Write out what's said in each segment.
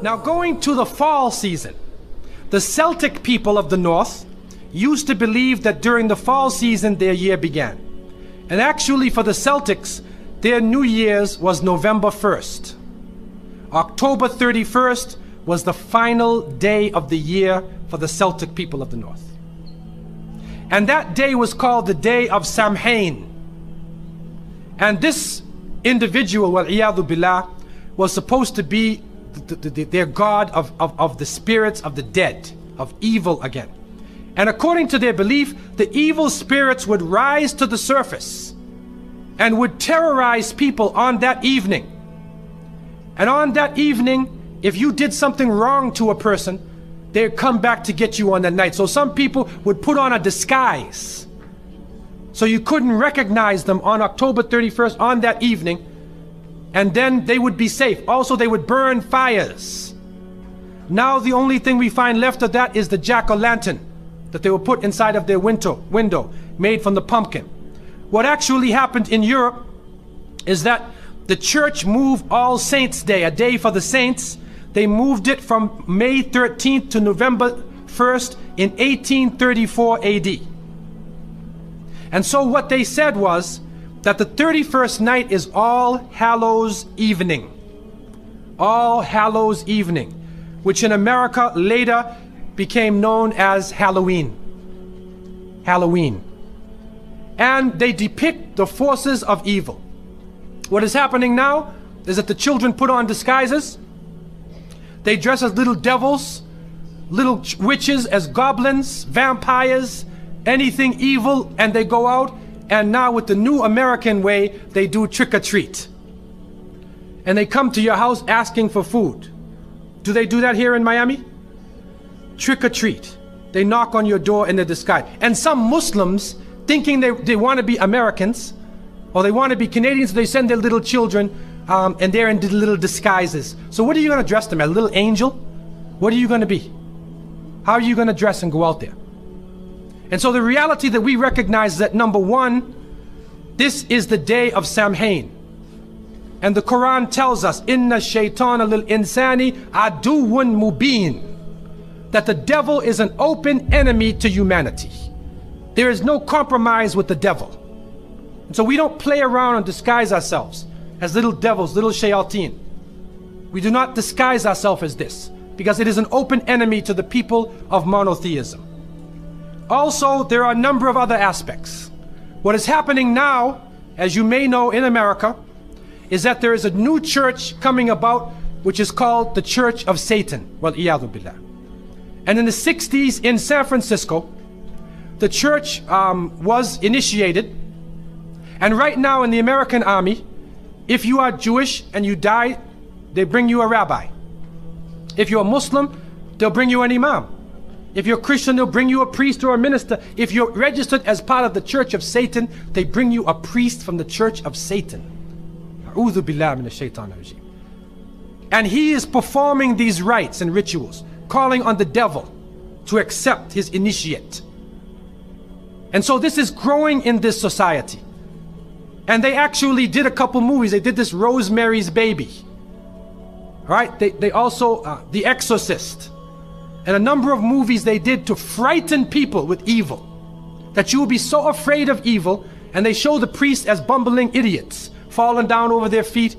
Now, going to the fall season, the Celtic people of the north used to believe that during the fall season their year began. And actually, for the Celtics, their New Year's was November 1st. October 31st was the final day of the year for the Celtic people of the north. And that day was called the day of Samhain. And this individual, billah, was supposed to be the, the, the, their god of, of, of the spirits of the dead, of evil again. And according to their belief, the evil spirits would rise to the surface and would terrorize people on that evening. And on that evening, if you did something wrong to a person, they'd come back to get you on that night. So some people would put on a disguise. So you couldn't recognize them on October 31st on that evening. And then they would be safe. Also, they would burn fires. Now the only thing we find left of that is the jack-o'-lantern that they will put inside of their window, window made from the pumpkin. What actually happened in Europe is that the church moved All Saints Day, a day for the saints. They moved it from May 13th to November 1st in 1834 AD. And so what they said was that the 31st night is All Hallows Evening. All Hallows Evening, which in America later became known as Halloween. Halloween. And they depict the forces of evil. What is happening now is that the children put on disguises. They dress as little devils, little witches, as goblins, vampires, anything evil, and they go out. And now, with the new American way, they do trick or treat. And they come to your house asking for food. Do they do that here in Miami? Trick or treat. They knock on your door in the disguise. And some Muslims, thinking they, they want to be Americans, or they want to be Canadians, they send their little children um, and they're in little disguises. So what are you going to dress them as? A little angel? What are you going to be? How are you going to dress and go out there? And so the reality that we recognize is that number one, this is the day of Samhain. And the Quran tells us, Inna shaitan lil insani aduwun mubin. That the devil is an open enemy to humanity. There is no compromise with the devil. And so we don't play around and disguise ourselves as little devils, little shayateen. We do not disguise ourselves as this because it is an open enemy to the people of monotheism. Also, there are a number of other aspects. What is happening now, as you may know in America, is that there is a new church coming about which is called the Church of Satan. Well, billah. And in the 60s in San Francisco, the church um, was initiated and right now in the American army, if you are Jewish and you die, they bring you a rabbi. If you're a Muslim, they'll bring you an imam. If you're Christian, they'll bring you a priest or a minister. If you're registered as part of the church of Satan, they bring you a priest from the church of Satan. And he is performing these rites and rituals, calling on the devil to accept his initiate. And so this is growing in this society. And they actually did a couple movies. They did this Rosemary's Baby. Right? They, they also, uh, The Exorcist. And a number of movies they did to frighten people with evil. That you will be so afraid of evil. And they show the priests as bumbling idiots. Falling down over their feet.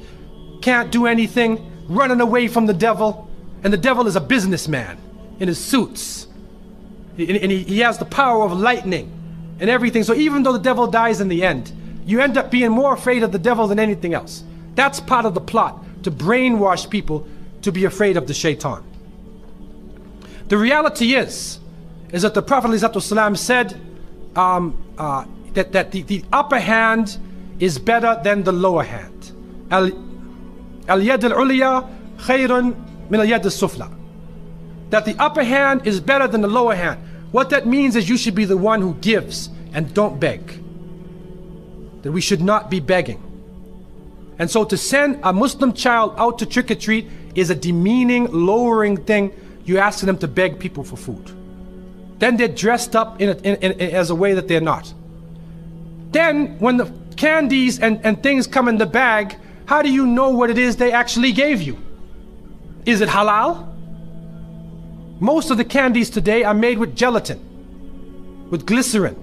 Can't do anything. Running away from the devil. And the devil is a businessman in his suits. And he, has the power of lightning and everything. So even though the devil dies in the end, you end up being more afraid of the devil than anything else. That's part of the plot to brainwash people to be afraid of the shaitan. The reality is, is that the Prophet ﷺ said um, uh, that, that the, the upper hand is better than the lower hand. Al-yad al-ulya khayrun min al-yad al-sufla. That the upper hand is better than the lower hand. What that means is you should be the one who gives and don't beg that we should not be begging. And so to send a Muslim child out to trick or treat is a demeaning, lowering thing. You're asking them to beg people for food. Then they're dressed up in, a, in, in, as a way that they're not. Then, when the candies and, and things come in the bag, how do you know what it is they actually gave you? Is it halal? Most of the candies today are made with gelatin, with glycerin.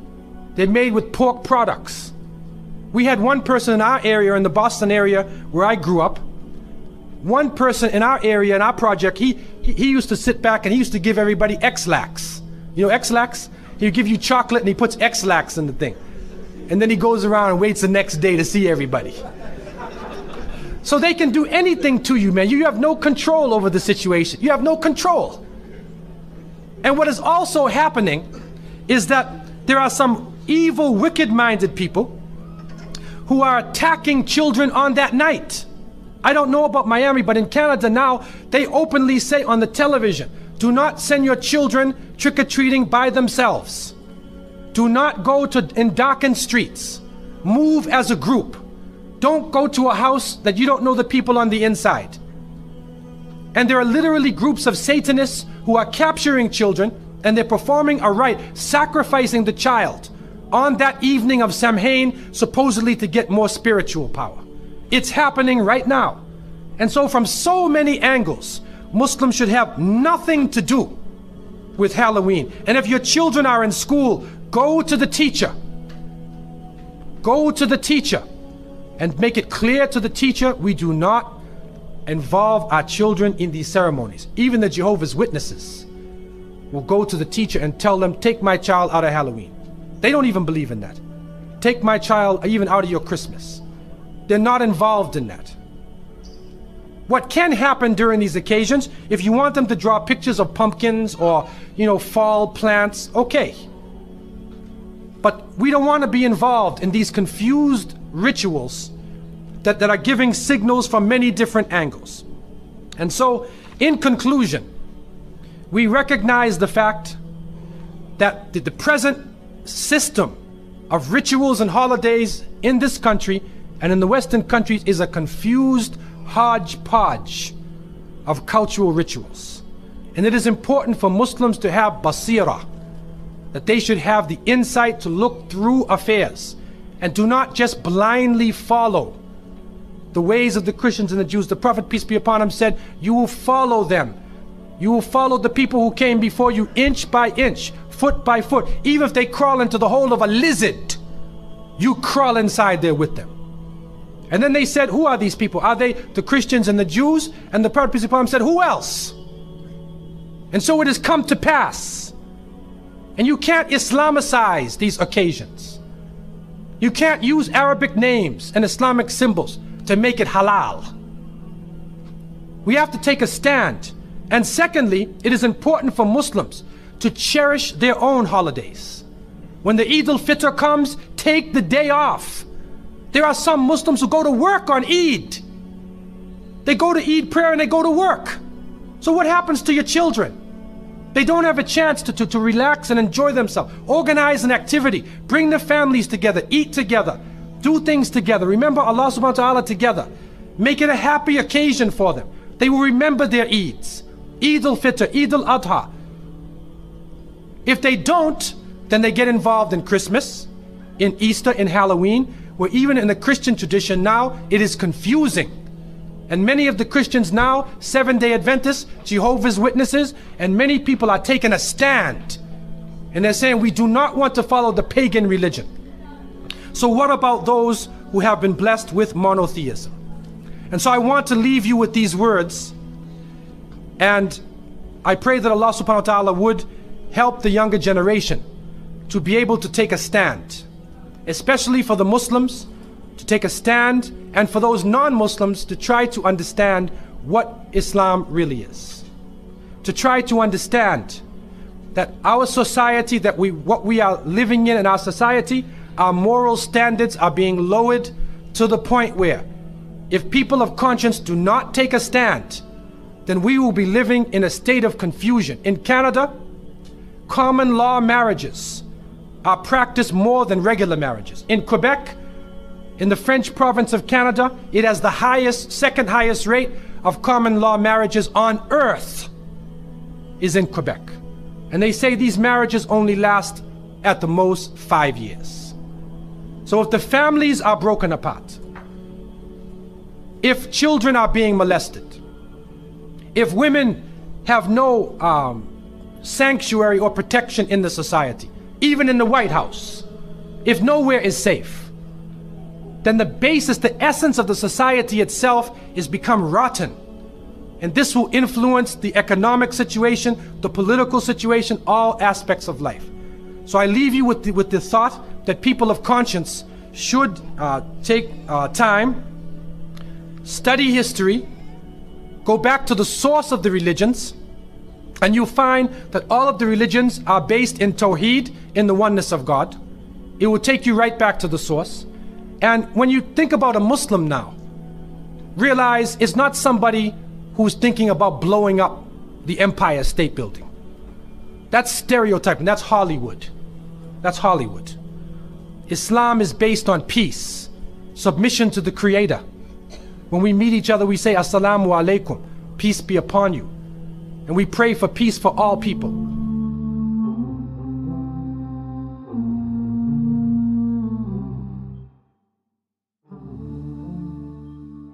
They're made with pork products. We had one person in our area, in the Boston area where I grew up, one person in our area, in our project, he, he, used to sit back and he used to give everybody Ex-Lax. You know Ex-Lax? He'd give you chocolate and he puts Ex-Lax in the thing. And then he goes around and waits the next day to see everybody. So they can do anything to you, man. You have no control over the situation. You have no control. And what is also happening is that there are some evil, wicked minded people who are attacking children on that night. I don't know about Miami, but in Canada now, they openly say on the television do not send your children trick or treating by themselves. Do not go to in darkened streets. Move as a group. Don't go to a house that you don't know the people on the inside. And there are literally groups of Satanists who are capturing children and they're performing a rite, sacrificing the child on that evening of Samhain, supposedly to get more spiritual power. It's happening right now. And so, from so many angles, Muslims should have nothing to do with Halloween. And if your children are in school, go to the teacher. Go to the teacher and make it clear to the teacher we do not involve our children in these ceremonies. Even the Jehovah's Witnesses will go to the teacher and tell them, Take my child out of Halloween. They don't even believe in that. Take my child even out of your Christmas. They're not involved in that. What can happen during these occasions, if you want them to draw pictures of pumpkins or, you know, fall plants, okay. But we don't want to be involved in these confused rituals that, that are giving signals from many different angles. And so, in conclusion, we recognize the fact that the, the present system of rituals and holidays in this country and in the Western countries is a confused hodgepodge of cultural rituals. And it is important for Muslims to have basira, that they should have the insight to look through affairs and do not just blindly follow the ways of the Christians and the Jews. The Prophet, peace be upon him, said, You will follow them. You will follow the people who came before you inch by inch, foot by foot. Even if they crawl into the hole of a lizard, you crawl inside there with them. And then they said, Who are these people? Are they the Christians and the Jews? And the Prophet, peace said, Who else? And so it has come to pass. And you can't Islamicize these occasions. You can't use Arabic names and Islamic symbols to make it halal. We have to take a stand. And secondly, it is important for Muslims to cherish their own holidays. When the Eid al-Fitr comes, take the day off. There are some Muslims who go to work on Eid. They go to Eid prayer and they go to work. So what happens to your children? They don't have a chance to, to, to relax and enjoy themselves. Organize an activity. Bring the families together. Eat together. Do things together. Remember Allah subhanahu wa ta'ala together. Make it a happy occasion for them. They will remember their Eids. Eid al-Fitr, Eid al-Adha. If they don't, then they get involved in Christmas, in Easter, in Halloween, where even in the Christian tradition now, it is confusing. And many of the Christians now, Seven day Adventists, Jehovah's Witnesses, and many people are taking a stand. And they're saying we do not want to follow the pagan religion. So, what about those who have been blessed with monotheism? And so, I want to leave you with these words. And I pray that Allah subhanahu wa ta'ala would help the younger generation to be able to take a stand, especially for the Muslims to take a stand, and for those non Muslims to try to understand what Islam really is. To try to understand that our society, that we, what we are living in in our society, our moral standards are being lowered to the point where if people of conscience do not take a stand, then we will be living in a state of confusion. In Canada, common law marriages are practiced more than regular marriages. In Quebec, in the French province of Canada, it has the highest, second highest rate of common law marriages on earth is in Quebec. And they say these marriages only last at the most five years. So if the families are broken apart, if children are being molested, if women have no um, sanctuary or protection in the society, even in the White House, if nowhere is safe, then the basis, the essence of the society itself is become rotten. And this will influence the economic situation, the political situation, all aspects of life. So I leave you with the, with the thought that people of conscience should uh, take uh, time, study history, go back to the source of the religions, and you'll find that all of the religions are based in Tawheed, in the oneness of God. It will take you right back to the source. And when you think about a Muslim now, realize it's not somebody who's thinking about blowing up the Empire State Building. That's stereotyping, that's Hollywood. That's Hollywood. Islam is based on peace, submission to the Creator. When we meet each other, we say, Assalamu alaikum, peace be upon you. And we pray for peace for all people.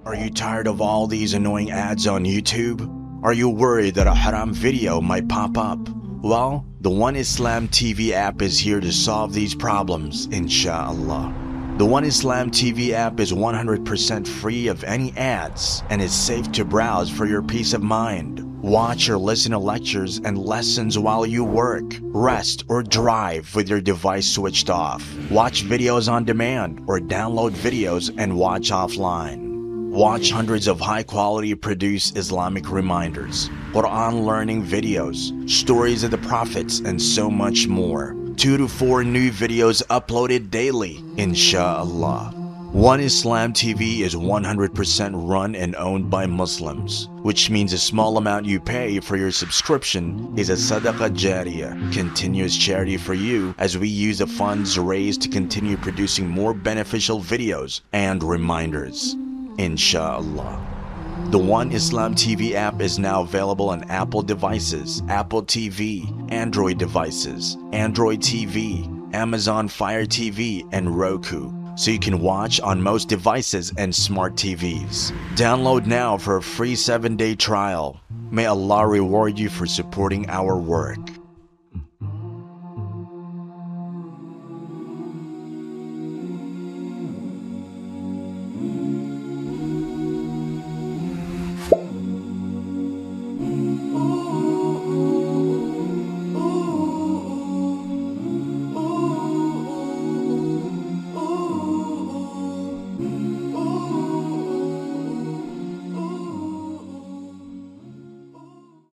Are you tired of all these annoying ads on YouTube? Are you worried that a haram video might pop up? Well, the One Islam TV app is here to solve these problems, inshallah. The One Islam TV app is 100% free of any ads and is safe to browse for your peace of mind. Watch or listen to lectures and lessons while you work, rest, or drive with your device switched off. Watch videos on demand or download videos and watch offline. Watch hundreds of high quality produced Islamic reminders, Quran learning videos, stories of the prophets, and so much more. Two to four new videos uploaded daily, inshallah. One Islam TV is 100% run and owned by Muslims, which means a small amount you pay for your subscription is a sadaqah jariyah, continuous charity for you as we use the funds raised to continue producing more beneficial videos and reminders. Inshallah. The One Islam TV app is now available on Apple devices, Apple TV, Android devices, Android TV, Amazon Fire TV, and Roku, so you can watch on most devices and smart TVs. Download now for a free 7 day trial. May Allah reward you for supporting our work.